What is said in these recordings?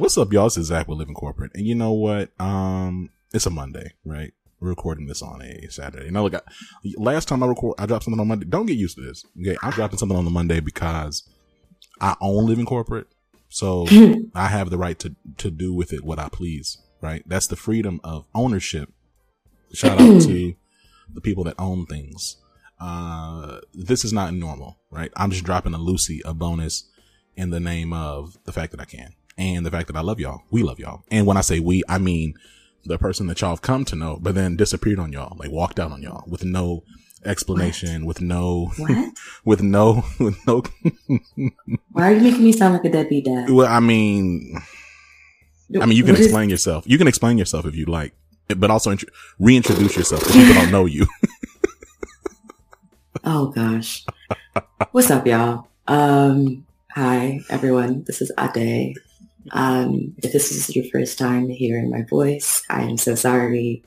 What's up, y'all? This is Zach with Living Corporate. And you know what? Um, it's a Monday, right? We're recording this on a Saturday. Now, look, I, last time I record, I dropped something on Monday. Don't get used to this. Okay. I'm dropping something on the Monday because I own Living Corporate. So I have the right to, to do with it what I please, right? That's the freedom of ownership. Shout out to the people that own things. Uh, this is not normal, right? I'm just dropping a Lucy, a bonus in the name of the fact that I can and the fact that I love y'all. We love y'all. And when I say we, I mean the person that y'all have come to know, but then disappeared on y'all, like walked out on y'all with no explanation, what? with no, What? with no, with no. Why are you making me sound like a deadbeat dad? Well, I mean, I mean, you can what explain is- yourself. You can explain yourself if you like, but also int- reintroduce yourself because people don't know you. oh gosh. What's up, y'all? Um, hi everyone. This is Ade. Um, if this is your first time hearing my voice, I am so sorry.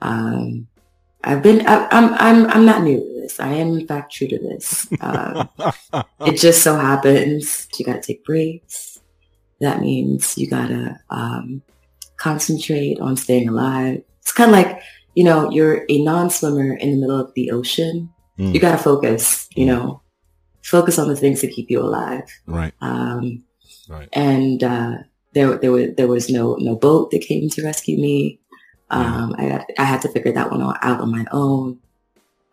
Um, I've been, I, am I'm, I'm, I'm not new to this. I am in fact true to this. Um, it just so happens you gotta take breaks. That means you gotta, um, concentrate on staying alive. It's kind of like, you know, you're a non-swimmer in the middle of the ocean. Mm. You gotta focus, you know, focus on the things that keep you alive. Right. Um, Right. And uh, there, there was there was no no boat that came to rescue me. Um, I got, I had to figure that one out on my own.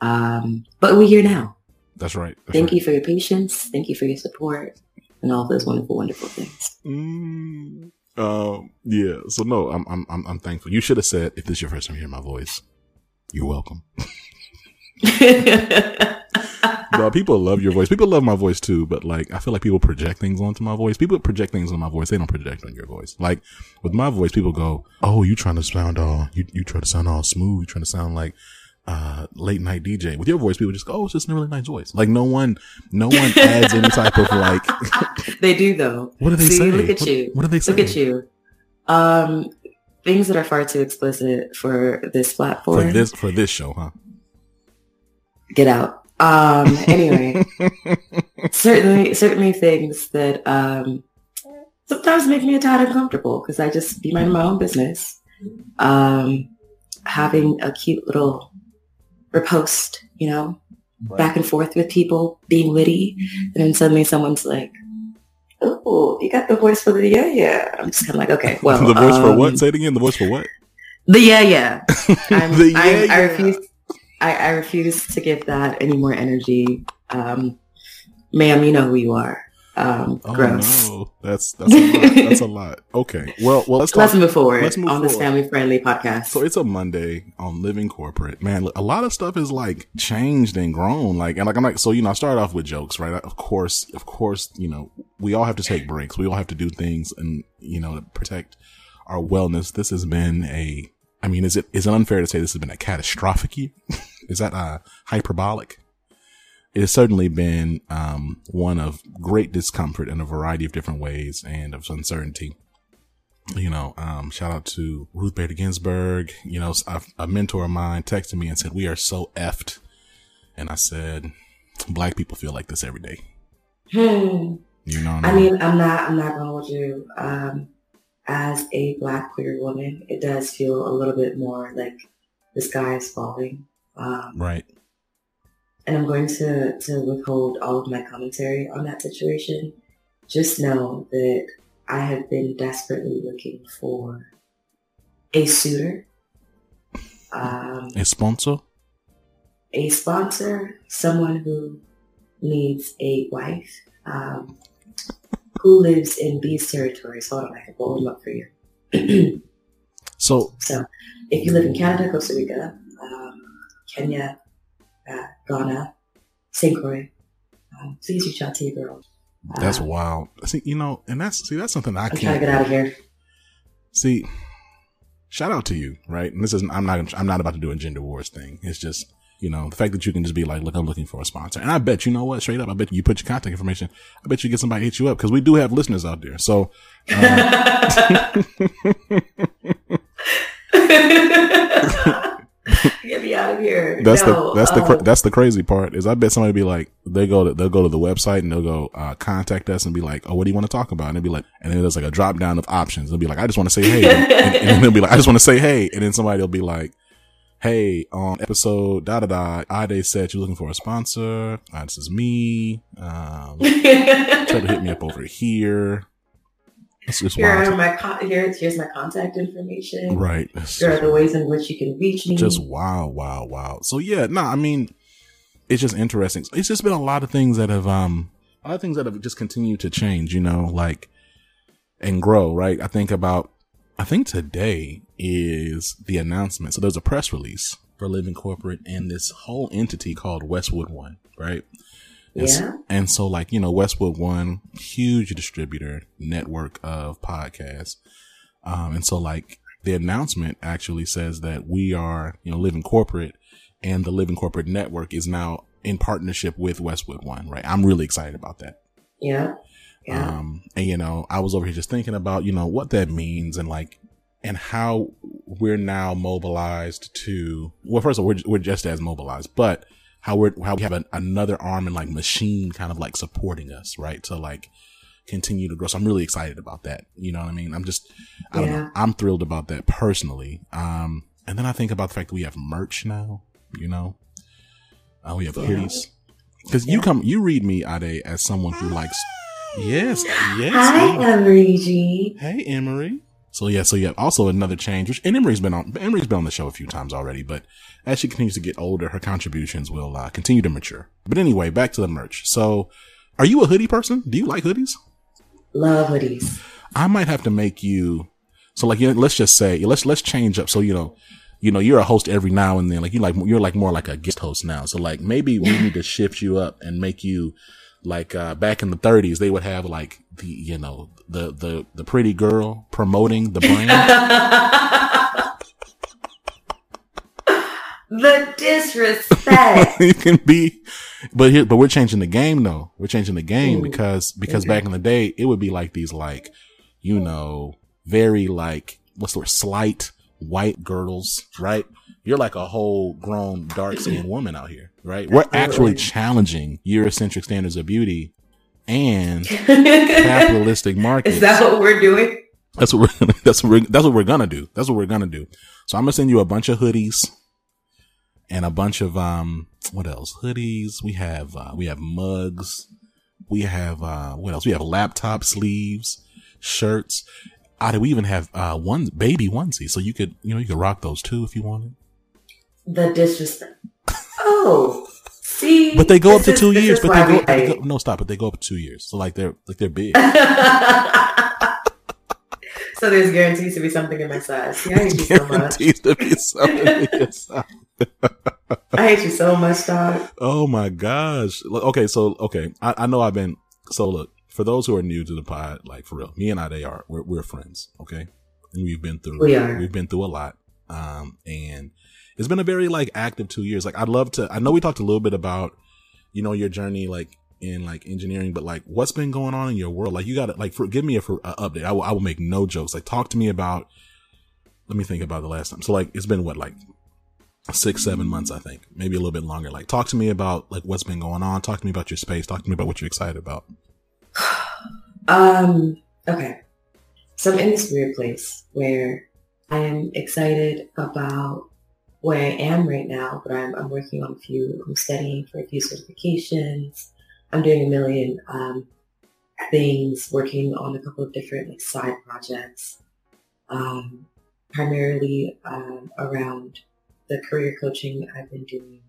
Um, but we're here now. That's right. That's Thank right. you for your patience. Thank you for your support and all those wonderful, wonderful things. Mm, um, yeah. So no, I'm, I'm, I'm, I'm thankful. You should have said, if this is your first time hearing my voice, you're welcome. no, people love your voice. People love my voice too, but like I feel like people project things onto my voice. People project things on my voice. They don't project on your voice. Like with my voice, people go, "Oh, you trying to sound all you you try to sound all smooth. You trying to sound like uh late night DJ." With your voice, people just go, "Oh, it's just a really nice voice." Like no one, no one adds any type of like. they do though. What do they See, say? Look at what, you. What do they say? Look at you. Um, things that are far too explicit for this platform. For this for this show, huh? Get out. Um, anyway, certainly, certainly things that, um, sometimes make me a tad uncomfortable because I just be minding my own business. Um, having a cute little repost, you know, right. back and forth with people, being witty, and then suddenly someone's like, "Oh, you got the voice for the yeah, yeah." I'm just kind of like, okay, well, the voice um, for what? Say it again. The voice for what? The yeah, yeah. the yeah, I, yeah. I refuse. I, I refuse to give that any more energy. Um, ma'am, you know who you are. Um, oh, gross. No. That's that's a lot. That's a lot. Okay. Well, well, let's talk, let's move forward let's move on forward. this family friendly podcast. So it's a Monday on Living Corporate. Man, a lot of stuff is like changed and grown. Like, and like I'm like, so you know, I start off with jokes, right? Of course, of course, you know, we all have to take breaks. We all have to do things, and you know, to protect our wellness. This has been a. I mean, is it is it unfair to say this has been a catastrophic year? Is that uh, hyperbolic? It has certainly been um, one of great discomfort in a variety of different ways and of uncertainty. You know, um, shout out to Ruth Bader Ginsburg. You know, a, a mentor of mine texted me and said, "We are so effed," and I said, black people feel like this every day. Hmm. You know, I mean, I'm not. I'm not gonna hold you. Um, as a black queer woman, it does feel a little bit more like the sky is falling. Um, right. And I'm going to to withhold all of my commentary on that situation. Just know that I have been desperately looking for a suitor, um, a sponsor, a sponsor, someone who needs a wife. Um, who lives in these territories. Hold on, I can pull them up for you. so, so if you live in Canada, Costa Rica, um, Kenya, uh, Ghana, St. Croix, um, please reach out to your girl. That's uh, wild. See, you know, and that's see, that's something I I'm can't. trying to get out of here. See, shout out to you, right? And this isn't. I'm not I'm not about to do a gender wars thing. It's just you know, the fact that you can just be like, look, I'm looking for a sponsor. And I bet, you know what, straight up, I bet you put your contact information. I bet you get somebody hit you up because we do have listeners out there. So, uh, Get me out of here. That's no, the that's the um, that's the crazy part is I bet somebody be like they go to they'll go to the website and they'll go uh, contact us and be like oh what do you want to talk about and they'll be like and then there's like a drop down of options they'll be like I just want to say hey and, and, and then they'll be like I just want to say hey and then somebody will be like hey, on episode da da da, Ade said you're looking for a sponsor. Uh, this is me. Um, try to hit me up over here. Just here wild. are my con- here, here's my contact information. Right. Here are the ways in which you can reach me. Just wow, wow, wow. So yeah, no, nah, I mean, it's just interesting. It's just been a lot of things that have um a lot of things that have just continued to change, you know, like and grow, right? I think about I think today is the announcement. So there's a press release for Living Corporate and this whole entity called Westwood One, right? And yeah. So, and so like, you know, Westwood One, huge distributor network of podcasts. Um, and so like the announcement actually says that we are, you know, Living Corporate and the Living Corporate network is now in partnership with Westwood One, right? I'm really excited about that. Yeah. Yeah. Um, and you know, I was over here just thinking about, you know, what that means and like, and how we're now mobilized to, well, first of all, we're, we're just as mobilized, but how we're, how we have an, another arm and like machine kind of like supporting us, right? To like continue to grow. So I'm really excited about that. You know what I mean? I'm just, I don't know. I'm thrilled about that personally. Um, and then I think about the fact that we have merch now, you know, uh, we have yeah. hoodies. Cause yeah. you come, you read me, Ade, as someone who likes Yes, yes. Hi, Emery G. Hey, Emery. So yeah, so yeah, also another change, which and Emery's been on Emery's been on the show a few times already, but as she continues to get older, her contributions will uh, continue to mature. But anyway, back to the merch. So, are you a hoodie person? Do you like hoodies? Love hoodies. I might have to make you. So like, let's just say let's let's change up. So you know, you know, you're a host every now and then. Like you like you're like more like a guest host now. So like maybe we need to shift you up and make you like uh, back in the 30s they would have like the you know the the the pretty girl promoting the brand the disrespect you can be but here but we're changing the game though we're changing the game Ooh, because because okay. back in the day it would be like these like you know very like what's the word slight white girdles right you're like a whole grown dark skinned woman out here, right? We're actually challenging Eurocentric standards of beauty and capitalistic markets. Is that what we're doing? That's what we're that's what we're that's what we're gonna do. That's what we're gonna do. So I'm gonna send you a bunch of hoodies and a bunch of um what else? Hoodies. We have uh, we have mugs. We have uh what else? We have laptop sleeves, shirts. Ah, we even have uh one baby onesie, so you could you know you could rock those too if you wanted. The disrespect. Oh, see. But they go up to is, two years. But they go, they go, no stop. But they go up to two years. So like they're like they're big. so there's guarantees to be something in my size. See, I hate you so much. To be something in your size. I hate you so much, dog. Oh my gosh. Okay, so okay, I, I know I've been. So look, for those who are new to the pod, like for real, me and Ade are we're, we're friends. Okay, and we've been through. We are. We've been through a lot. Um, and it's been a very like active two years. Like I'd love to. I know we talked a little bit about, you know, your journey like in like engineering, but like what's been going on in your world? Like you got to like for, give me a, for, a update. I will, I will make no jokes. Like talk to me about. Let me think about the last time. So like it's been what like six, seven months, I think, maybe a little bit longer. Like, talk to me about like what's been going on. Talk to me about your space. Talk to me about what you're excited about. Um. Okay. So I'm in this weird place where I am excited about where I am right now, but I'm, I'm working on a few, I'm studying for a few certifications. I'm doing a million um, things, working on a couple of different like side projects, um, primarily um, around the career coaching I've been doing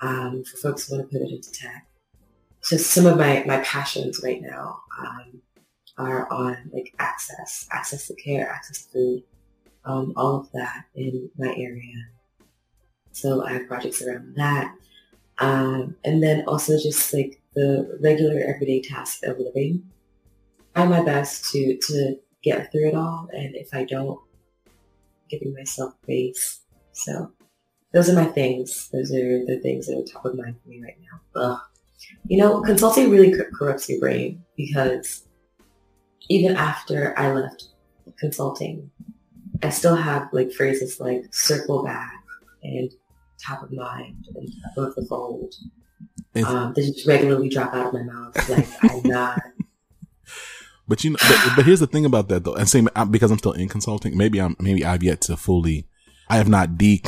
um, for folks who want to pivot into tech. So some of my, my passions right now um, are on like access, access to care, access to food, um, all of that in my area. So I have projects around that. Um, and then also just like the regular everyday tasks of living. I do my best to, to get through it all. And if I don't, giving myself grace. So those are my things. Those are the things that are top of mind for me right now. Ugh. You know, consulting really corrupts your brain because even after I left consulting, I still have like phrases like circle back and top of mind and above the fold. Um, they just regularly drop out of my mouth. Like I'm not. But you know, but, but, here's the thing about that though, and same because I'm still in consulting. Maybe I'm maybe I've yet to fully. I have not de,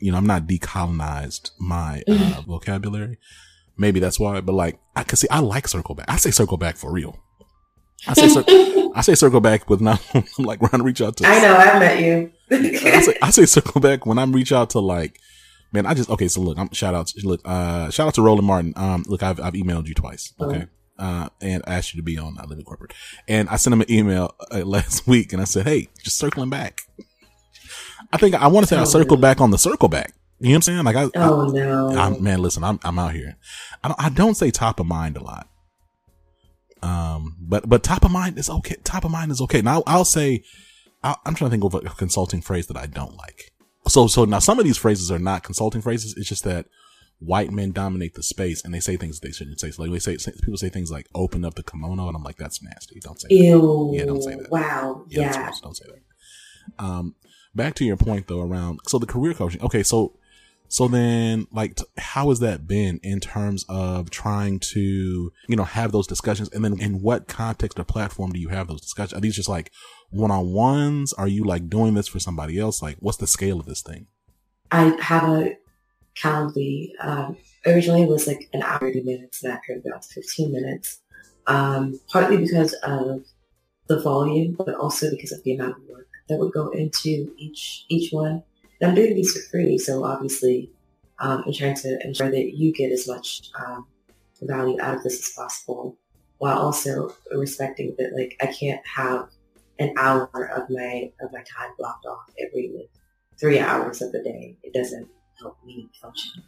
you know, I'm not decolonized my uh, vocabulary. Maybe that's why. But like, I can see, I like circle back. I say circle back for real. I say, cir- I say circle back with not like when I reach out to. I know I met you. I, say, I say circle back when I'm reach out to like, man. I just okay. So look, I'm shout out. Look, uh, shout out to Roland Martin. Um, look, I've I've emailed you twice. Oh. Okay. Uh, and asked you to be on I Live in Corporate. And I sent him an email uh, last week and I said, Hey, just circling back. I think I want to say oh, I circle no. back on the circle back. You know what I'm saying? Like I, oh I, no, I'm, man, listen, I'm, I'm out here. I don't, I don't say top of mind a lot. Um, but, but top of mind is okay. Top of mind is okay. Now I'll, say, i am trying to think of a consulting phrase that I don't like. So, so now some of these phrases are not consulting phrases. It's just that white men dominate the space and they say things they shouldn't say. So like they say, people say things like open up the kimono and I'm like, that's nasty. Don't say Ew. that. Yeah, don't say that. Wow. Yeah. yeah. Don't say that. Um, back to your point though around, so the career coaching. Okay. So so then, like, how has that been in terms of trying to, you know, have those discussions? And then in what context or platform do you have those discussions? Are these just like one on ones? Are you like doing this for somebody else? Like, what's the scale of this thing? I have a Calendly. Um, originally it was like an hour, 30 minutes, and heard about 15 minutes. Um, partly because of the volume, but also because of the amount of work that would go into each each one. I'm doing these for free, so obviously um, I'm trying to ensure that you get as much um, value out of this as possible, while also respecting that like I can't have an hour of my of my time blocked off every like, three hours of the day. It doesn't help me function.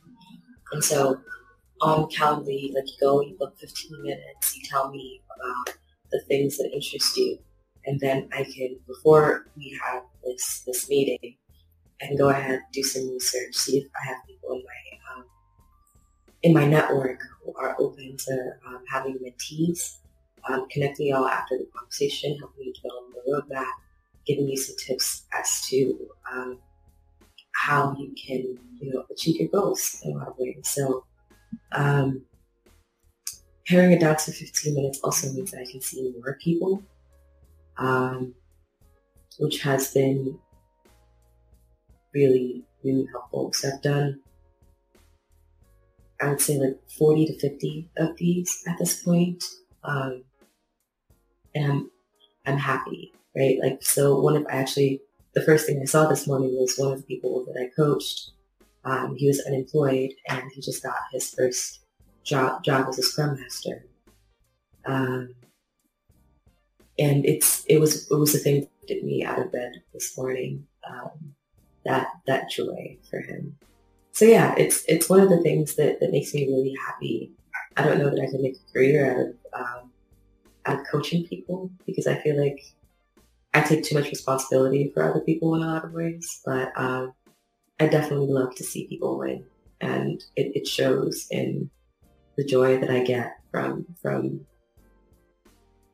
And so on Calendly, like you go, you book 15 minutes, you tell me about the things that interest you, and then I can, before we have this this meeting, and go ahead do some research, see if I have people in my um, in my network who are open to um, having mentees, um, connecting y'all after the conversation, helping you develop the roadmap, giving you some tips as to um, how you can you know achieve your goals in a lot of ways. So um, paring it down to 15 minutes also means that I can see more people, um, which has been really, really helpful. So I've done, I would say like 40 to 50 of these at this point. Um, and I'm, I'm happy, right? Like, so one of, I actually, the first thing I saw this morning was one of the people that I coached. Um, he was unemployed and he just got his first job, job as a scrum master. Um, and it's, it was, it was the thing that did me out of bed this morning. Um, that that joy for him. So yeah, it's it's one of the things that, that makes me really happy. I don't know that I can make a career out of um, out of coaching people because I feel like I take too much responsibility for other people in a lot of ways. But um, I definitely love to see people win, and it, it shows in the joy that I get from from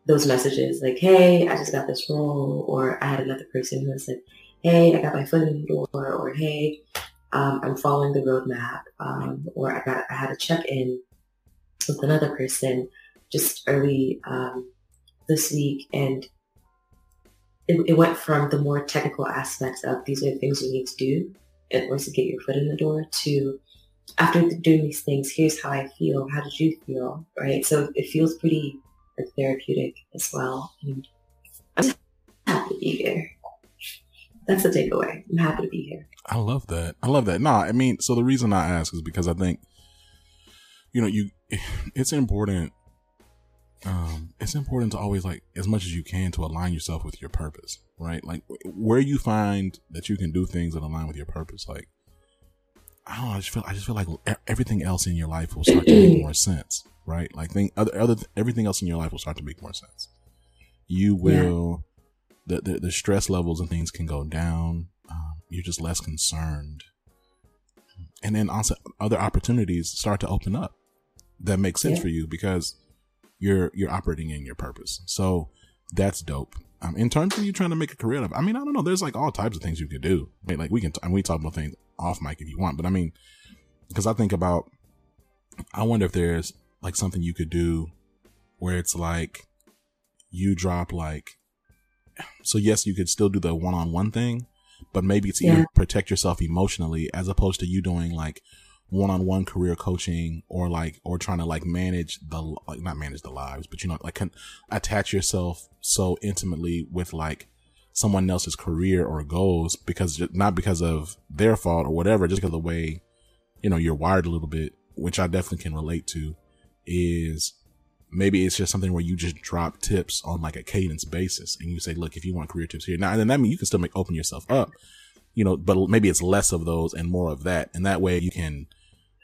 those messages like, hey, I just got this role, or I had another person who like, hey, I got my foot in the door, or hey, um, I'm following the roadmap, um, or I got I had a check in with another person just early um, this week, and it, it, went from the more technical aspects of these are the things you need to do in order to get your foot in the door to after doing these things, here's how I feel. How did you feel? Right. So it feels pretty therapeutic as well. And I'm happy to be here. That's the takeaway. I'm happy to be here. I love that. I love that. Nah, I mean, so the reason I ask is because I think, you know, you, it's important um, it's important to always like as much as you can to align yourself with your purpose, right? Like where you find that you can do things that align with your purpose, like I don't know, I just feel I just feel like everything else in your life will start to make more sense, right? Like think other other everything else in your life will start to make more sense. You will yeah. The, the, the stress levels and things can go down. Um, you're just less concerned, and then also other opportunities start to open up that make sense yeah. for you because you're you're operating in your purpose. So that's dope. Um, in terms of you trying to make a career out of, I mean, I don't know. There's like all types of things you could do. I mean, like we can, t- we talk about things off mic if you want, but I mean, because I think about, I wonder if there's like something you could do where it's like you drop like, so yes, you could still do the one on one thing, but maybe it's yeah. protect yourself emotionally as opposed to you doing like one-on-one career coaching or like or trying to like manage the like not manage the lives but you know like can attach yourself so intimately with like someone else's career or goals because not because of their fault or whatever just because of the way you know you're wired a little bit which i definitely can relate to is maybe it's just something where you just drop tips on like a cadence basis and you say look if you want career tips here now and then that means you can still make open yourself up you know but maybe it's less of those and more of that and that way you can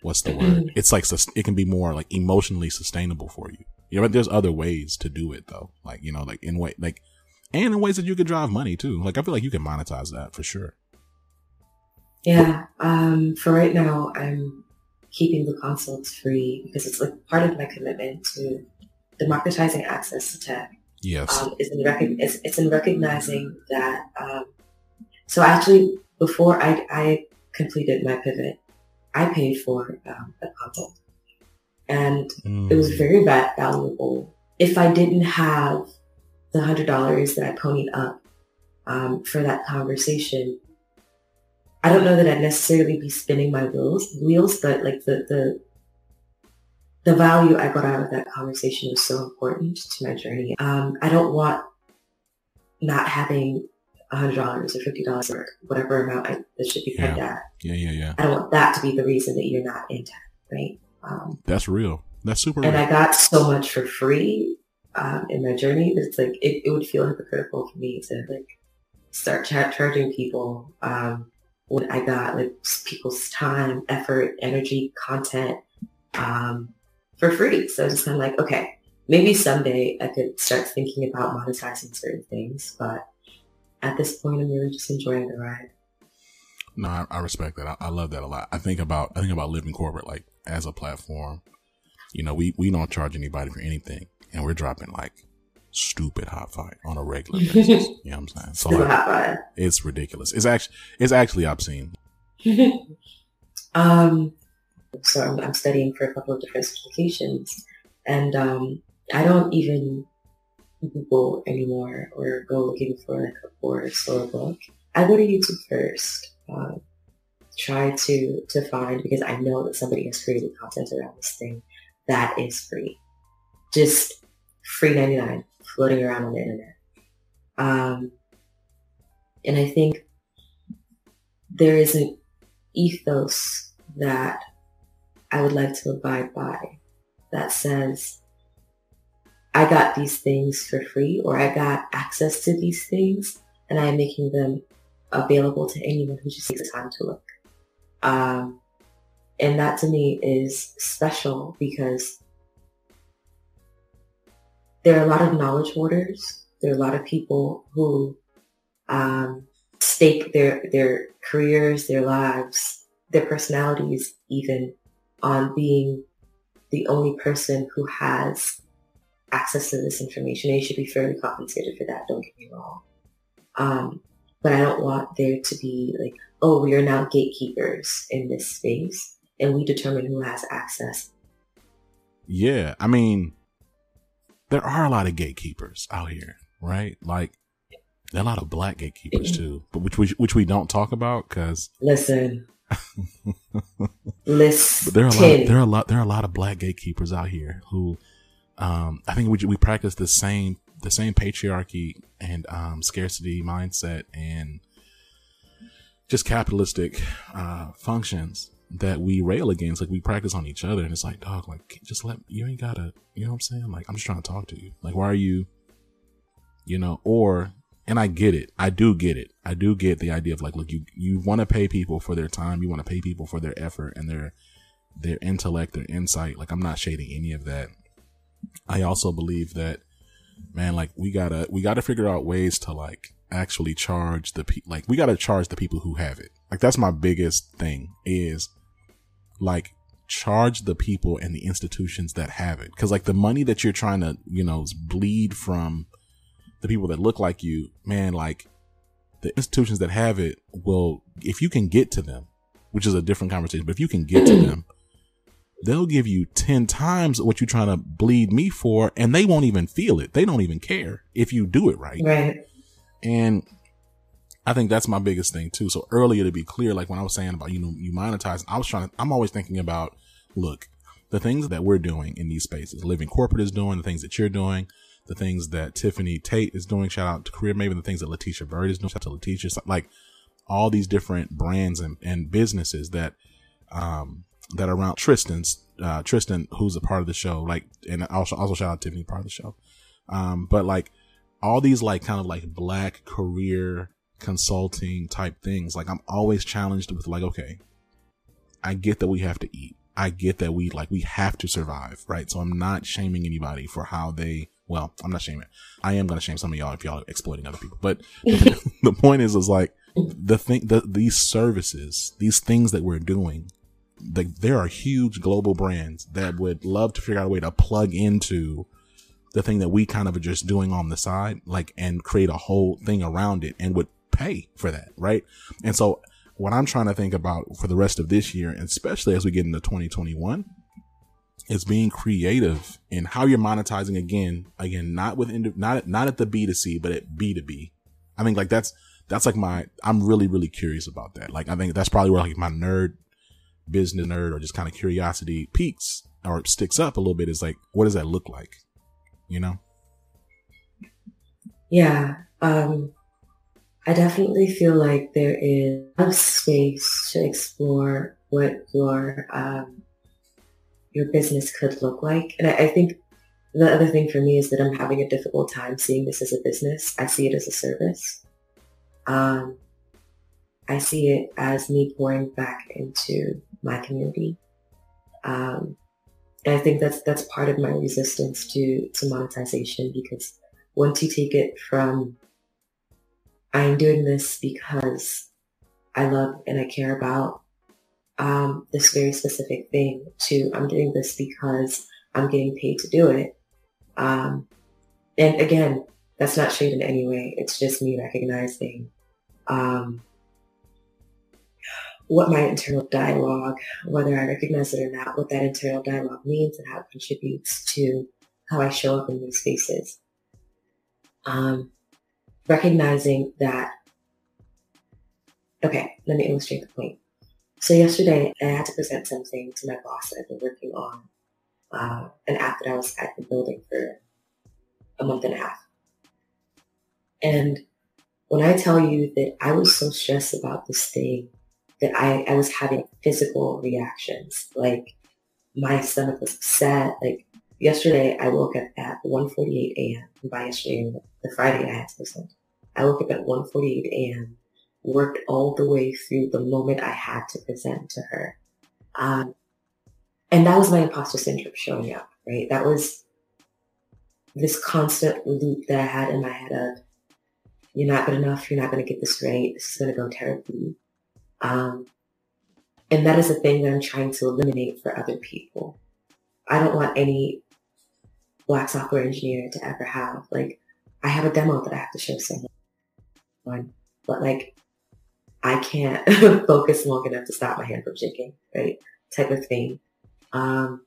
what's the word? It's like it can be more like emotionally sustainable for you. You know, but there's other ways to do it though. Like you know, like in way like and in ways that you could drive money too. Like I feel like you can monetize that for sure. Yeah. Um, for right now, I'm keeping the consults free because it's like part of my commitment to democratizing access to tech. Yes. Um, is in rec- it's, it's in recognizing that. Um, so actually, before I, I completed my pivot, I paid for um, a consult. And mm. it was mm. very valuable. If I didn't have the hundred dollars that I ponied up um, for that conversation, I don't know that I'd necessarily be spinning my wheels, wheels, but like the, the, the value I got out of that conversation was so important to my journey. Um, I don't want not having hundred dollars or fifty dollars or whatever amount I, that should be paid yeah. at. Yeah, yeah, yeah. I don't want that to be the reason that you're not in tech, right? Um, That's real. That's super. And real. I got so much for free um, in my journey it's like it, it, would feel hypocritical for me to like start cha- charging people um, when I got like people's time, effort, energy, content um, for free. So it's kind of like, okay, maybe someday I could start thinking about monetizing certain things, but at this point, I'm really just enjoying the ride. No, I, I respect that. I, I, love that a lot. I think about I think about living corporate like as a platform. You know, we we don't charge anybody for anything, and we're dropping like stupid hot fire on a regular basis. you know what I'm saying? So like, hot fire. It's ridiculous. It's actually it's actually obscene. um, so I'm, I'm studying for a couple of different certifications, and um, I don't even Google anymore or go looking for like a course or a book, I go to YouTube first. Um, try to to find because I know that somebody has created content around this thing that is free, just free ninety nine floating around on the internet. Um, and I think there is an ethos that I would like to abide by that says I got these things for free or I got access to these things and I am making them available to anyone who just takes the time to look. Um, and that to me is special because there are a lot of knowledge hoarders. There are a lot of people who um, stake their their careers, their lives, their personalities, even on being the only person who has access to this information. They should be fairly compensated for that. Don't get me wrong. Um, but I don't want there to be like, oh, we are now gatekeepers in this space and we determine who has access. Yeah. I mean, there are a lot of gatekeepers out here, right? Like, there are a lot of black gatekeepers too, but which we, which we don't talk about because listen, listen. there are a lot. There are a lot. There are a lot of black gatekeepers out here who, um, I think we we practice the same the same patriarchy and um, scarcity mindset and just capitalistic uh, functions that we rail against. Like we practice on each other, and it's like, dog, like just let you ain't gotta. You know what I'm saying? Like I'm just trying to talk to you. Like why are you? You know, or and I get it. I do get it. I do get the idea of like, look, you you want to pay people for their time. You want to pay people for their effort and their their intellect, their insight. Like I'm not shading any of that. I also believe that, man, like we gotta we gotta figure out ways to like actually charge the people. Like we gotta charge the people who have it. Like that's my biggest thing is like charge the people and the institutions that have it. Cause like the money that you're trying to, you know, bleed from the people that look like you, man, like the institutions that have it will, if you can get to them, which is a different conversation, but if you can get to them, they'll give you 10 times what you're trying to bleed me for, and they won't even feel it. They don't even care if you do it right. Right. And I think that's my biggest thing too. So earlier to be clear, like when I was saying about, you know, you monetize, I was trying to, I'm always thinking about, look, the things that we're doing in these spaces, living corporate is doing, the things that you're doing, the things that Tiffany Tate is doing. Shout out to Career Maybe the things that Latesha Byrd is doing. Shout out to Latesha. Like all these different brands and, and businesses that, um, that are around Tristan's, uh, Tristan, who's a part of the show. Like, and also, also shout out to Tiffany, part of the show. Um, but like all these like kind of like black career consulting type things. Like I'm always challenged with like, okay, I get that we have to eat. I get that we like, we have to survive, right? So I'm not shaming anybody for how they well, I'm not shaming. I am going to shame some of y'all if y'all are exploiting other people. But the point is, is like the thing, the, these services, these things that we're doing, like there are huge global brands that would love to figure out a way to plug into the thing that we kind of are just doing on the side, like, and create a whole thing around it and would pay for that. Right. And so what I'm trying to think about for the rest of this year, and especially as we get into 2021, is being creative in how you're monetizing again, again, not with, not, not at the B2C, but at B2B. I think like that's, that's like my, I'm really, really curious about that. Like, I think that's probably where like my nerd, business nerd, or just kind of curiosity peaks or sticks up a little bit is like, what does that look like? You know? Yeah. Um, I definitely feel like there is a space to explore what your, um, your business could look like. And I, I think the other thing for me is that I'm having a difficult time seeing this as a business. I see it as a service. Um, I see it as me pouring back into my community. Um, and I think that's that's part of my resistance to to monetization because once you take it from I'm doing this because I love and I care about um, this very specific thing to I'm doing this because I'm getting paid to do it. Um, and again, that's not shade in any way. It's just me recognizing um, what my internal dialogue, whether I recognize it or not, what that internal dialogue means and how it contributes to how I show up in these spaces. Um, recognizing that, okay, let me illustrate the point. So yesterday I had to present something to my boss that I've been working on, uh, an app that I was at the building for a month and a half. And when I tell you that I was so stressed about this thing that I, I was having physical reactions, like my stomach was upset. Like yesterday I woke up at 1.48 a.m. And by yesterday, the Friday I had to present, I woke up at 1.48 a.m worked all the way through the moment I had to present to her. Um, and that was my imposter syndrome showing up, right? That was this constant loop that I had in my head of, you're not good enough, you're not going to get this right, this is going to go terribly. Um, and that is a thing that I'm trying to eliminate for other people. I don't want any black software engineer to ever have, like, I have a demo that I have to show someone but like I can't focus long enough to stop my hand from shaking, right? Type of thing. Um,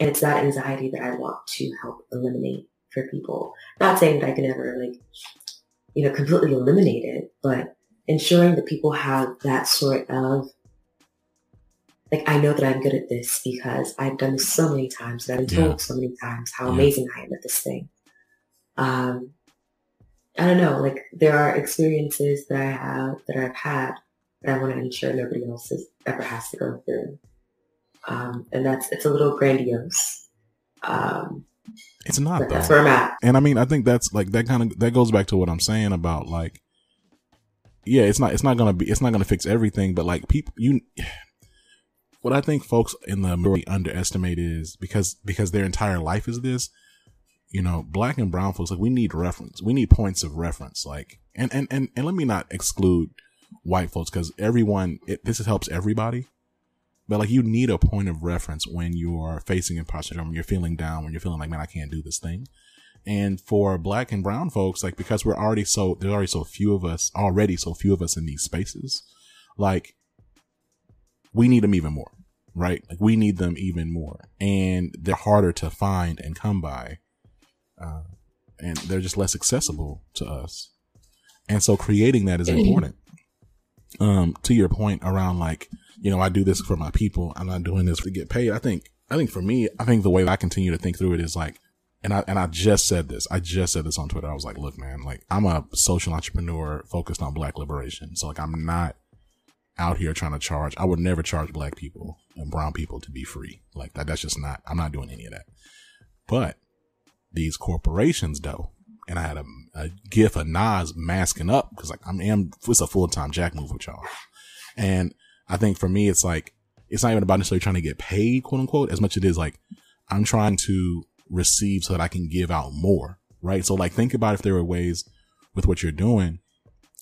and it's that anxiety that I want to help eliminate for people. Not saying that I can ever like, you know, completely eliminate it, but ensuring that people have that sort of like I know that I'm good at this because I've done this so many times and I've been told yeah. so many times how yeah. amazing I am at this thing. Um, I don't know, like there are experiences that I have that I've had that I want to ensure nobody else has, ever has to go through. Um, and that's it's a little grandiose. Um, it's not. That's where I'm at. And I mean, I think that's like that kind of that goes back to what I'm saying about like, yeah, it's not it's not gonna be it's not gonna fix everything, but like people you. What I think folks in the movie underestimate is because because their entire life is this, you know, black and brown folks like we need reference, we need points of reference, like and and and, and let me not exclude white folks because everyone it, this helps everybody but like you need a point of reference when you are facing imposter syndrome, when you're feeling down, when you're feeling like, man, I can't do this thing. And for black and brown folks, like because we're already so there's already so few of us, already so few of us in these spaces, like we need them even more, right? Like we need them even more, and they're harder to find and come by, uh, and they're just less accessible to us. And so creating that is important. Um, to your point around like you know, I do this for my people. I'm not doing this to get paid. I think, I think for me, I think the way that I continue to think through it is like, and I, and I just said this, I just said this on Twitter. I was like, look, man, like I'm a social entrepreneur focused on black liberation. So like, I'm not out here trying to charge. I would never charge black people and brown people to be free. Like that, that's just not, I'm not doing any of that. But these corporations though, and I had a, a gif of Nas masking up because like I'm, am, it's a full time jack move with y'all. And I think for me, it's like, it's not even about necessarily trying to get paid, quote unquote, as much as it is like, I'm trying to receive so that I can give out more, right? So like, think about if there were ways with what you're doing,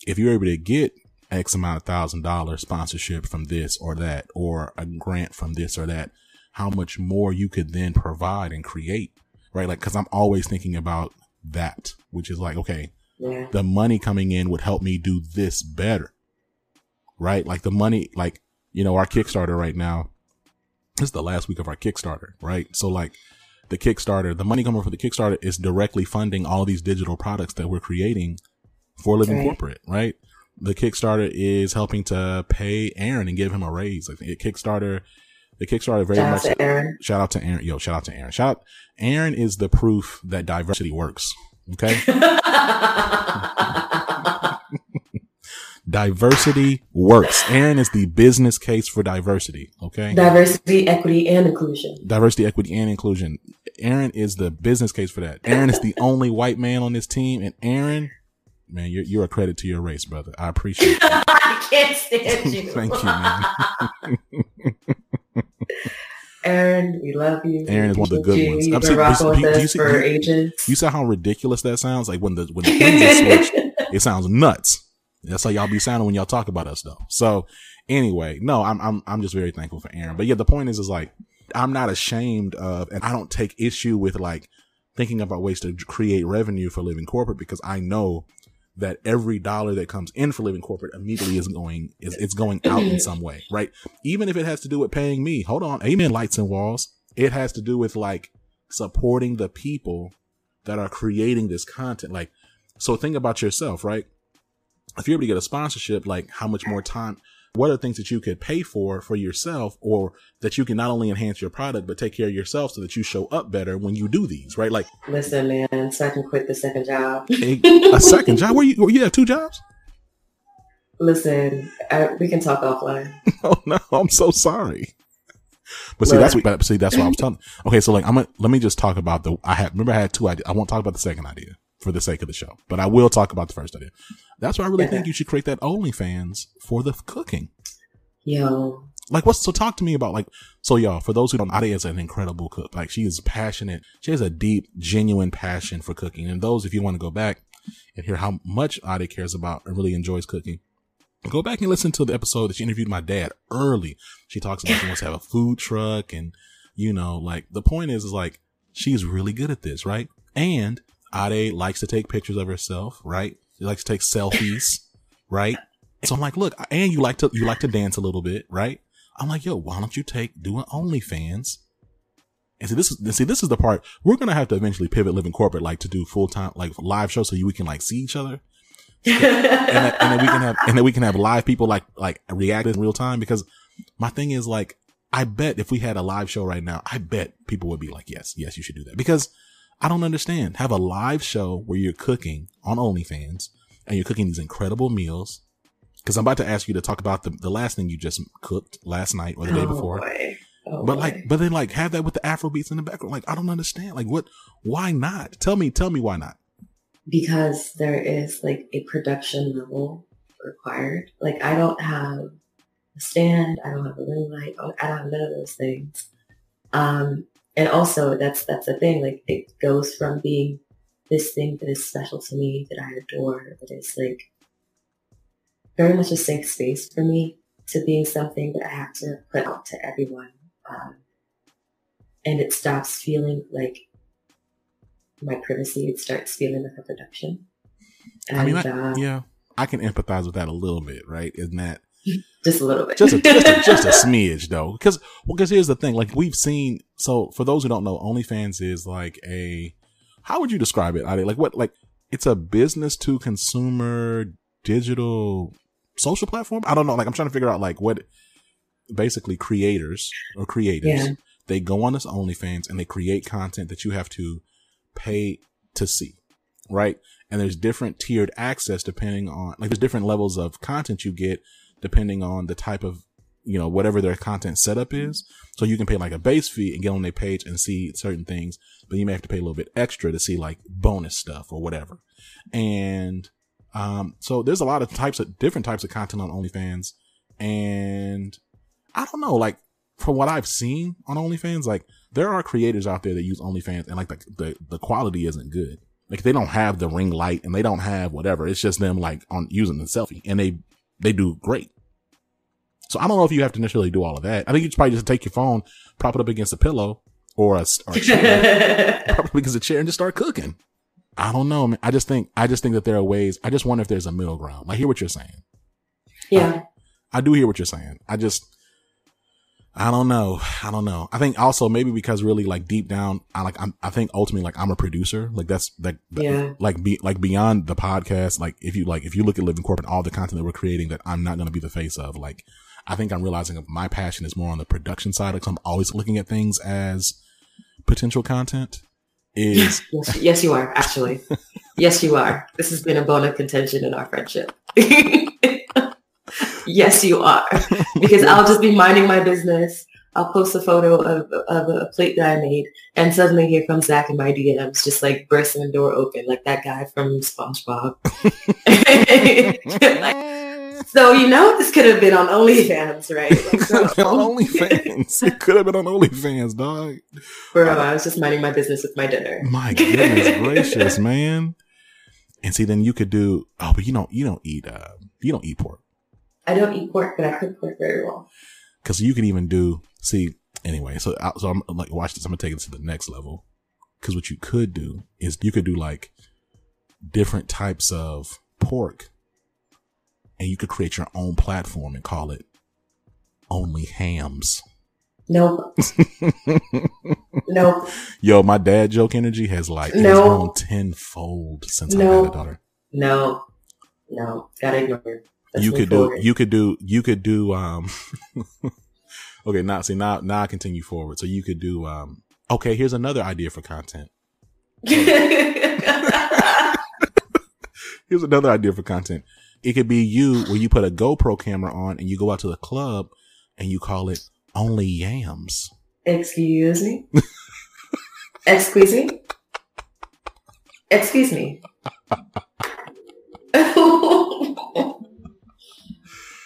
if you're able to get X amount of thousand dollar sponsorship from this or that, or a grant from this or that, how much more you could then provide and create, right? Like, cause I'm always thinking about that, which is like, okay, yeah. the money coming in would help me do this better right? Like the money, like, you know, our Kickstarter right now, this is the last week of our Kickstarter, right? So like the Kickstarter, the money coming from the Kickstarter is directly funding all these digital products that we're creating for Living right. Corporate, right? The Kickstarter is helping to pay Aaron and give him a raise. Like Kickstarter, the Kickstarter very shout much. Out shout out to Aaron. Yo, shout out to Aaron. Shout out. Aaron is the proof that diversity works. Okay. Diversity works. Aaron is the business case for diversity. Okay. Diversity, equity, and inclusion. Diversity, equity, and inclusion. Aaron is the business case for that. Aaron is the only white man on this team. And Aaron, man, you're, you're a credit to your race, brother. I appreciate you. I can't stand you. Thank you, man. Aaron, we love you. Aaron is one of the good you. ones. You've been rocking with us for ages. You saw how ridiculous that sounds? Like when the when the things are switched, it sounds nuts. That's how y'all be sounding when y'all talk about us though. So anyway, no, I'm, I'm, I'm just very thankful for Aaron. But yeah, the point is, is like, I'm not ashamed of, and I don't take issue with like thinking about ways to create revenue for living corporate because I know that every dollar that comes in for living corporate immediately is going is it's going out in some way, right? Even if it has to do with paying me. Hold on, amen. Lights and walls. It has to do with like supporting the people that are creating this content. Like, so think about yourself, right? if you're able to get a sponsorship, like how much more time, what are things that you could pay for for yourself or that you can not only enhance your product, but take care of yourself so that you show up better when you do these, right? Like, listen, man, so I can quit the second job. a, a second job? Where you, you have two jobs? Listen, I, we can talk offline. oh no, I'm so sorry. But see, that's what, but see, that's what I was telling. Okay, so like, I'm gonna, let me just talk about the, I had, remember I had two ideas. I won't talk about the second idea for the sake of the show, but I will talk about the first idea. That's why I really yeah. think you should create that OnlyFans for the cooking. Yo. Like what's so talk to me about like so y'all for those who don't Ade is an incredible cook like she is passionate she has a deep genuine passion for cooking and those if you want to go back and hear how much Ade cares about and really enjoys cooking go back and listen to the episode that she interviewed my dad early she talks about she wants to have a food truck and you know like the point is is like she's really good at this right and Ade likes to take pictures of herself right she likes to take selfies. right? So I'm like, look, and you like to you like to dance a little bit, right? I'm like, yo, why don't you take do an OnlyFans? And see, this is see, this is the part we're gonna have to eventually pivot, living corporate, like to do full time, like live shows, so you, we can like see each other, and, then, and then we can have and then we can have live people like like react in real time. Because my thing is like, I bet if we had a live show right now, I bet people would be like, yes, yes, you should do that. Because I don't understand. Have a live show where you're cooking on OnlyFans and you're cooking these incredible meals. Because I'm about to ask you to talk about the, the last thing you just cooked last night or the day Oh, before. boy. Oh, but boy. like, but then like have that with the Afro beats in the background. Like, I don't understand. Like, what? Why not? Tell me, tell me why not? because there is like a production level required. Like I don't have a stand, I don't have a ring light, I don't have none of those things. Um, and also that's that's the thing. Like it goes from being this thing that is special to me that I adore, that is like very much a safe space for me, to being something that I have to put out to everyone. Um, and it stops feeling like my privacy. It starts feeling like a production. And, I mean, I, uh, yeah, I can empathize with that a little bit, right? Isn't that just a little bit. just a, just a, just a smidge though? Because well, because here's the thing. Like we've seen. So for those who don't know, OnlyFans is like a. How would you describe it? Ade? Like what? Like it's a business to consumer digital social platform. I don't know. Like I'm trying to figure out like what basically creators or creators Yeah. they go on this OnlyFans and they create content that you have to pay to see, right? And there's different tiered access depending on like there's different levels of content you get depending on the type of you know whatever their content setup is. So you can pay like a base fee and get on their page and see certain things, but you may have to pay a little bit extra to see like bonus stuff or whatever. And um, so there's a lot of types of different types of content on OnlyFans, and I don't know, like from what I've seen on OnlyFans, like there are creators out there that use OnlyFans and like the, the, the quality isn't good. Like they don't have the ring light and they don't have whatever. It's just them like on using the selfie and they, they do great. So I don't know if you have to necessarily do all of that. I think you should probably just take your phone, prop it up against a pillow or a, or a chair, prop it against a chair and just start cooking. I don't know, man. I just think, I just think that there are ways. I just wonder if there's a middle ground. I hear what you're saying. yeah. I do hear what you're saying. I just, I don't know. I don't know. I think also maybe because really like deep down, I like, I'm, I think ultimately like I'm a producer. Like that's like, Yeah. like be, like beyond the podcast. Like if you like, if you look at Living Corporate, all the content that we're creating that I'm not going to be the face of, like, I think I'm realizing my passion is more on the production side. Like I'm always looking at things as potential content is Yes, yes, you are, actually. yes, you are. This has been a bone of contention in our friendship. yes, you are. Because I'll just be minding my business. I'll post a photo of, of a plate that I made, and suddenly here comes Zach in my DMs, just like bursting the door open, like that guy from SpongeBob. Like, so you know this could have been on OnlyFans, right? Like, on OnlyFans. it could have been on OnlyFans, dog. Bro, I was just minding my business with my dinner. My goodness gracious, man. And see, then you could do. Oh, but you don't. You don't eat. Uh, you don't eat pork I don't eat pork, but I cook pork very well. because you could even do. See, anyway. So, I- so I'm like, watch this. I'm gonna take it to the next level. Because what you could do is you could do like different types of pork, and you could create your own platform and call it Only Hams. Nope. Nope. Yo, my dad joke energy has like it has No. grown tenfold since I had a daughter. No. No. Gotta ignore it. Let's you could do you could do you could do um okay now see now now i continue forward so you could do um okay here's another idea for content here's another idea for content it could be you where you put a gopro camera on and you go out to the club and you call it only yams Excuse me. Excuse me. Excuse me.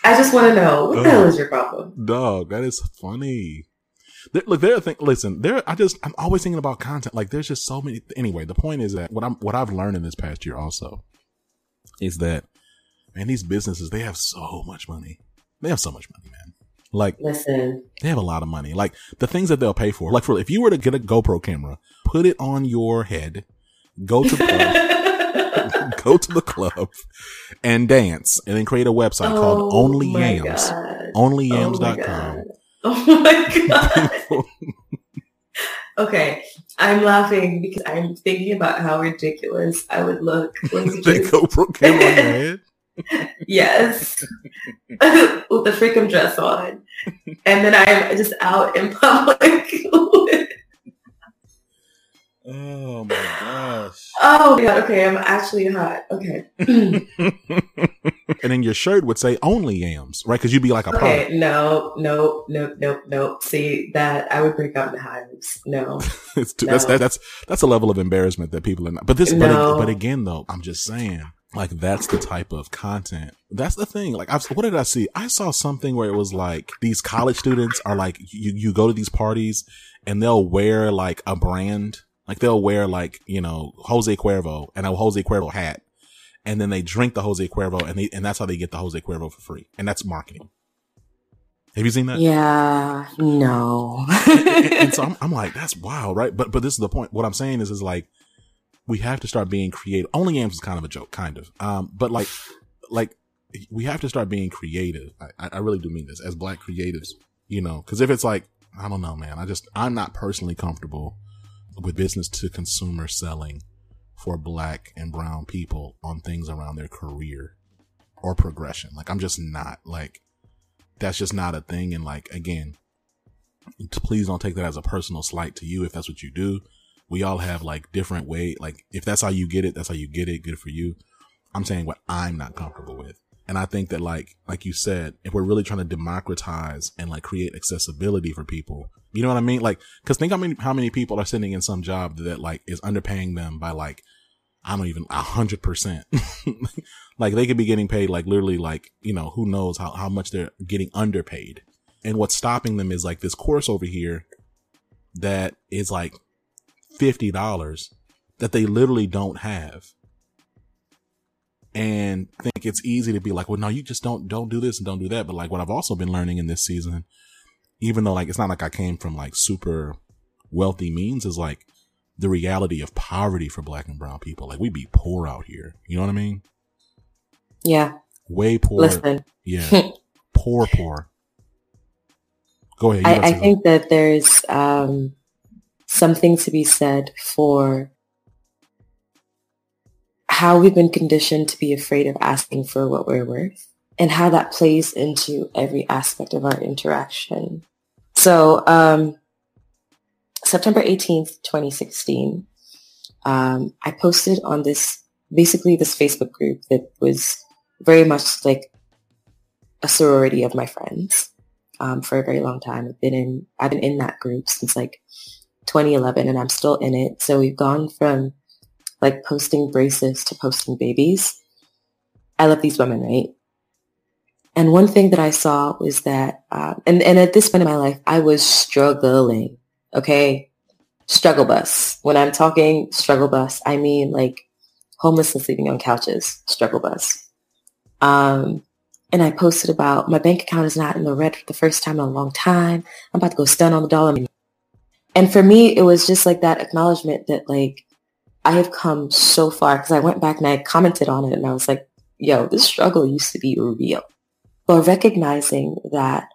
I just want to know what the hell is your problem? dog that is funny. There, look there are things listen there i just i'm always thinking about content like there's just so many anyway the point is that what i'm what i've learned in this past year also is that man these businesses they have so much money. They have so much money man. Like Listen, they have a lot of money. Like the things that they'll pay for like for if you were to get a gopro camera put it on your head go to the go to the club and dance and then create a website oh called Only Yams. Onlyyams.com. Oh, oh my god. okay. I'm laughing because I'm thinking about how ridiculous I would look. they GoPro camera on your head? yes. With the freakum dress on. And then I'm just out in public Oh my gosh. Oh my god, okay, I'm actually hot. Okay. and then your shirt would say only yams, right? Because you'd be like a Okay, product. no, no, no, no, no. See that I would break out in hives. No. it's too, no. That's, that, that's that's a level of embarrassment that people are not but this no. but, but again though, I'm just saying like that's the type of content. That's the thing. Like, I've, what did I see? I saw something where it was like these college students are like, you, you go to these parties and they'll wear like a brand like they'll wear like, you know, Jose Cuervo and a Jose Cuervo hat. And then they drink the Jose Cuervo and they, and that's how they get the Jose Cuervo for free. And that's marketing. Have you seen that? Yeah, no. and, and, and, so I'm, I'm like, that's wild, right? But, but this is the point. What I'm saying is, is like, we have to start being creative. Only Yams is kind of a joke, kind of. Um, but like, like, we have to start being creative. I, I really do mean this as black creatives, you know, cause if it's like, I don't know, man, I just, I'm not personally comfortable with business to consumer selling for black and brown people on things around their career or progression. Like I'm just not like that's just not a thing. And like again, please don't take that as a personal slight to you if that's what you do. We all have like different way. Like if that's how you get it, that's how you get it. Good for you. I'm saying what I'm not comfortable with. And I think that like, like you said, if we're really trying to democratize and like create accessibility for people, you know what I mean? Like, cause think how many, how many people are sitting in some job that like is underpaying them by like, I don't even a hundred percent. Like they could be getting paid like literally like, you know, who knows how, how much they're getting underpaid. And what's stopping them is like this course over here that is like $50 that they literally don't have and think it's easy to be like, well, no, you just don't, don't do this and don't do that. But like what I've also been learning in this season, even though like it's not like I came from like super wealthy means is like the reality of poverty for black and brown people. Like we be poor out here. You know what I mean? Yeah. Way poor. Listen. Yeah. poor, poor. Go ahead. I, I think that there's um, something to be said for how we've been conditioned to be afraid of asking for what we're worth and how that plays into every aspect of our interaction. So, um, September 18th, 2016, um, I posted on this, basically this Facebook group that was very much like a sorority of my friends, um, for a very long time. I've been in, I've been in that group since like 2011 and I'm still in it. So we've gone from like posting braces to posting babies. I love these women, right? And one thing that I saw was that, uh, and, and at this point in my life, I was struggling. Okay. Struggle bus. When I'm talking struggle bus, I mean like homeless and sleeping on couches, struggle bus. Um, and I posted about my bank account is not in the red for the first time in a long time. I'm about to go stun on the dollar. And for me, it was just like that acknowledgement that like I have come so far because I went back and I commented on it and I was like, yo, this struggle used to be real. But recognizing that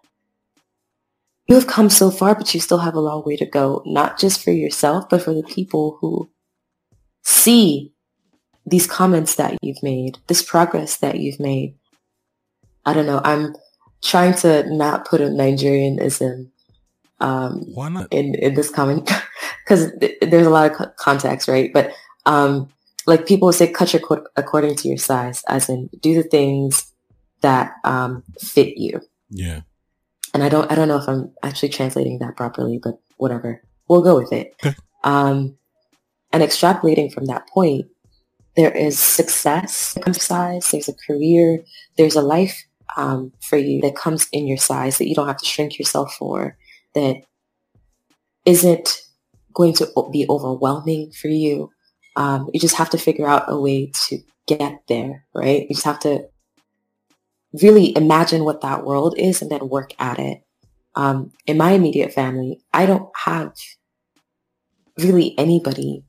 you have come so far, but you still have a long way to go, not just for yourself, but for the people who see these comments that you've made, this progress that you've made. I don't know. I'm trying to not put a Nigerianism um, in, in this comment because th- there's a lot of context, right? But um, like people say, cut your coat according to your size, as in do the things that um, fit you. Yeah. And I don't, I don't know if I'm actually translating that properly, but whatever, we'll go with it. Okay. Um, and extrapolating from that point, there is success that comes size. There's a career. There's a life um, for you that comes in your size that you don't have to shrink yourself for. That isn't going to be overwhelming for you. Um, you just have to figure out a way to get there, right? You just have to really imagine what that world is and then work at it. Um, in my immediate family, I don't have really anybody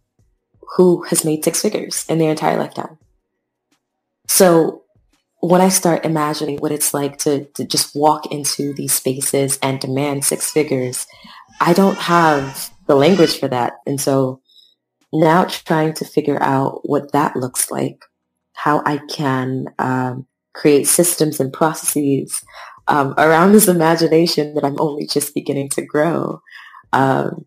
who has made six figures in their entire lifetime. So when I start imagining what it's like to, to just walk into these spaces and demand six figures, I don't have the language for that. And so now trying to figure out what that looks like, how I can um, create systems and processes um, around this imagination that I'm only just beginning to grow. Um,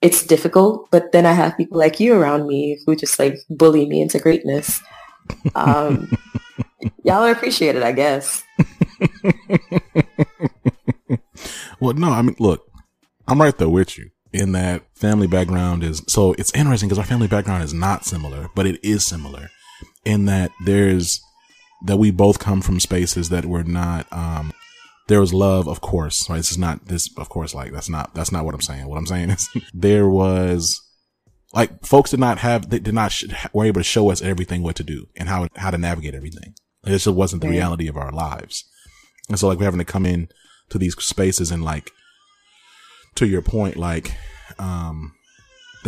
it's difficult, but then I have people like you around me who just like bully me into greatness. Um, y'all are appreciated, I guess. well, no, I mean, look, I'm right there with you in that family background is so it's interesting because our family background is not similar, but it is similar in that there's that we both come from spaces that were not um there was love of course right? This is not this of course like that's not that's not what i'm saying. What i'm saying is there was like folks did not have they did not sh- were able to show us everything what to do and how how to navigate everything. It just wasn't the reality of our lives. And so like we're having to come in to these spaces and like to your point, like, um,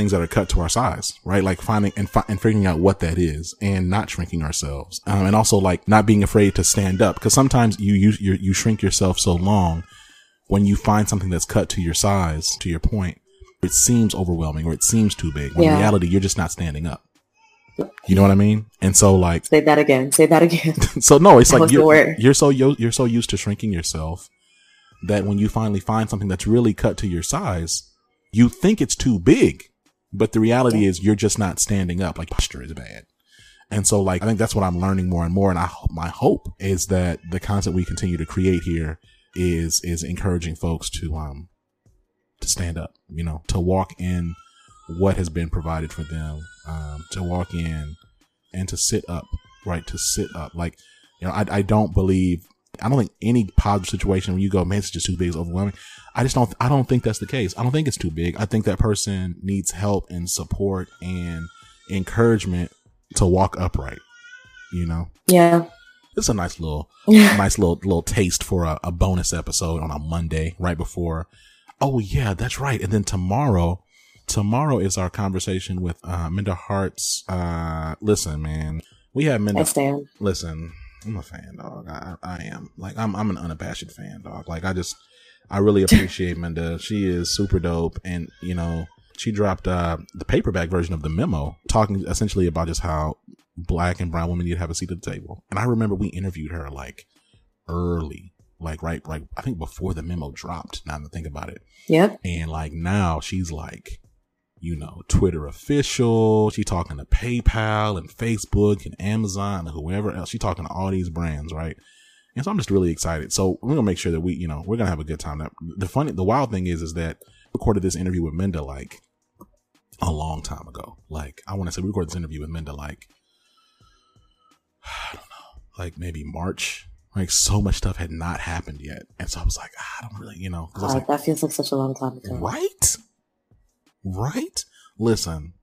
things that are cut to our size, right? Like finding and, fi- and figuring out what that is and not shrinking ourselves. Um, and also like not being afraid to stand up. Cause sometimes you, you, you, you shrink yourself so long when you find something that's cut to your size, to your point, it seems overwhelming or it seems too big. When yeah. in reality, you're just not standing up. You know what I mean? And so like, say that again, say that again. so no, it's like you're, you're so, you're so used to shrinking yourself that when you finally find something that's really cut to your size, you think it's too big, but the reality is you're just not standing up. Like posture is bad. And so like, I think that's what I'm learning more and more. And I hope, my hope is that the content we continue to create here is, is encouraging folks to, um, to stand up, you know, to walk in what has been provided for them, um, to walk in and to sit up, right? To sit up. Like, you know, I, I don't believe I don't think any positive situation when you go, man, it's just too big, it's overwhelming. I just don't, I don't think that's the case. I don't think it's too big. I think that person needs help and support and encouragement to walk upright, you know? Yeah. It's a nice little, nice little, little taste for a, a bonus episode on a Monday right before. Oh yeah, that's right. And then tomorrow, tomorrow is our conversation with, uh, Minda Harts. Uh, listen, man, we have Minda. Listen, I'm a fan, dog. I, I am. Like I'm I'm an unabashed fan, dog. Like I just I really appreciate Minda. She is super dope and you know, she dropped uh the paperback version of the memo talking essentially about just how black and brown women need to have a seat at the table. And I remember we interviewed her like early. Like right right I think before the memo dropped, now to think about it. Yep. And like now she's like you know, Twitter official. She talking to PayPal and Facebook and Amazon and whoever else. She talking to all these brands, right? And so I'm just really excited. So we're gonna make sure that we, you know, we're gonna have a good time. Now, the funny, the wild thing is, is that I recorded this interview with Minda like a long time ago. Like I want to say we recorded this interview with Minda like I don't know, like maybe March. Like so much stuff had not happened yet, and so I was like, ah, I don't really, you know, oh, like, that feels like such a long time ago, right? Right? Listen,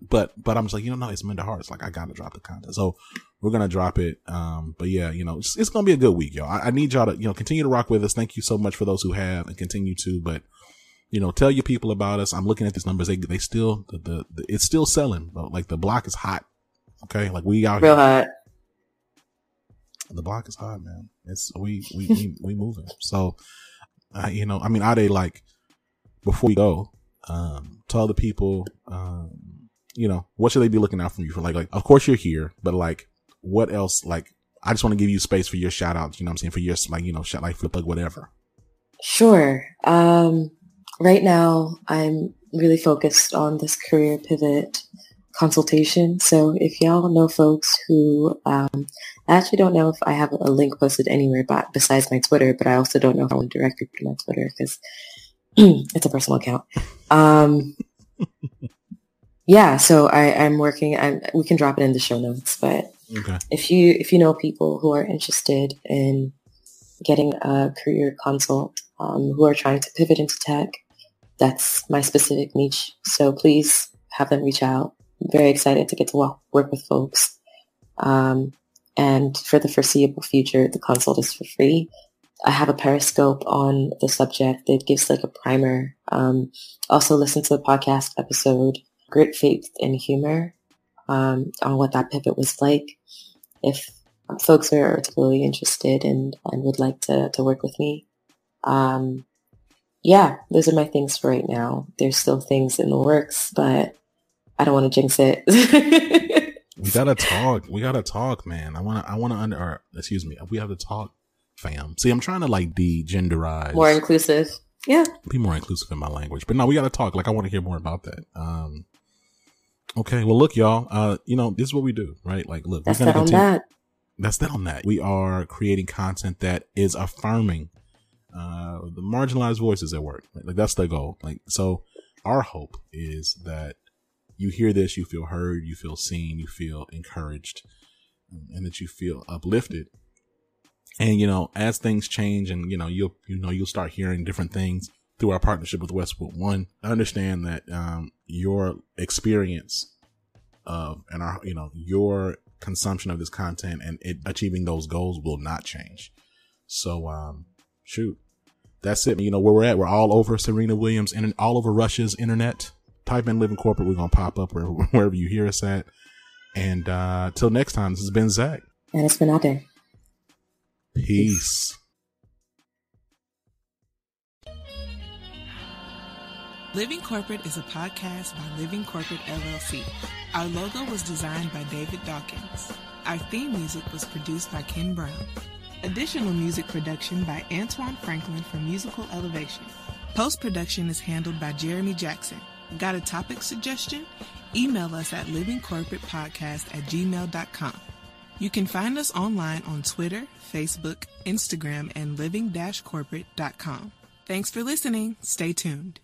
but but I'm just like, you know, no, it's Minda Harts. Like I gotta drop the content. So we're gonna drop it. Um, but yeah, you know, it's, it's gonna be a good week, y'all. I, I, need y'all to, you know, continue to rock with us. Thank you so much for those who have and continue to, but you know, tell your people about us. I'm looking at these numbers. They, they still, the, the, the it's still selling, but like the block is hot. Okay. Like we out real here. hot. The block is hot, man. It's, we, we, we, we moving. So, uh, you know, I mean, are they like, before we go, um, to other people, um, you know, what should they be looking out for you for? Like, like, of course you're here, but like, what else? Like, I just want to give you space for your shout outs, you know what I'm saying? For your, like, you know, shout, like, flip, like, whatever. Sure. Um, right now I'm really focused on this career pivot consultation. So if y'all know folks who, um, I actually don't know if I have a link posted anywhere but besides my Twitter, but I also don't know if I want to direct people to my Twitter because it's a personal account. Um, yeah, so I, I'm working. I'm, we can drop it in the show notes, but okay. if you if you know people who are interested in getting a career consult, um, who are trying to pivot into tech, that's my specific niche. So please have them reach out. I'm very excited to get to walk, work with folks. Um, and for the foreseeable future, the consult is for free. I have a Periscope on the subject that gives like a primer. Um, also listen to the podcast episode, Grit, Faith, and Humor, um, on what that pivot was like. if folks are particularly interested and, and would like to, to work with me, um, yeah, those are my things for right now. There's still things in the works, but I don't want to jinx it. we gotta talk. We gotta talk, man. I wanna. I wanna under. Or, excuse me. We have to talk, fam. See, I'm trying to like de-genderize, more inclusive. Yeah, be more inclusive in my language. But no, we gotta talk. Like, I want to hear more about that. Um. Okay. Well, look, y'all. Uh, you know, this is what we do, right? Like, look, that's that on that. That's that on that. We are creating content that is affirming uh the marginalized voices at work. Like that's the goal. Like so, our hope is that you hear this, you feel heard, you feel seen, you feel encouraged, and that you feel uplifted. And you know, as things change, and you know, you'll you know you'll start hearing different things through our partnership with Westwood One. Understand that um, your experience of and our you know your consumption of this content and it achieving those goals will not change. So um, shoot, that's it. You know where we're at. We're all over Serena Williams and all over Russia's internet type in Living Corporate. We're to pop up wherever, wherever you hear us at. And uh, till next time, this has been Zach. And it's been Ade. Peace. Living Corporate is a podcast by Living Corporate LLC. Our logo was designed by David Dawkins. Our theme music was produced by Ken Brown. Additional music production by Antoine Franklin for Musical Elevation. Post production is handled by Jeremy Jackson. Got a topic suggestion? Email us at livingcorporatepodcast at gmail.com. You can find us online on Twitter, Facebook, Instagram, and living-corporate.com. Thanks for listening. Stay tuned.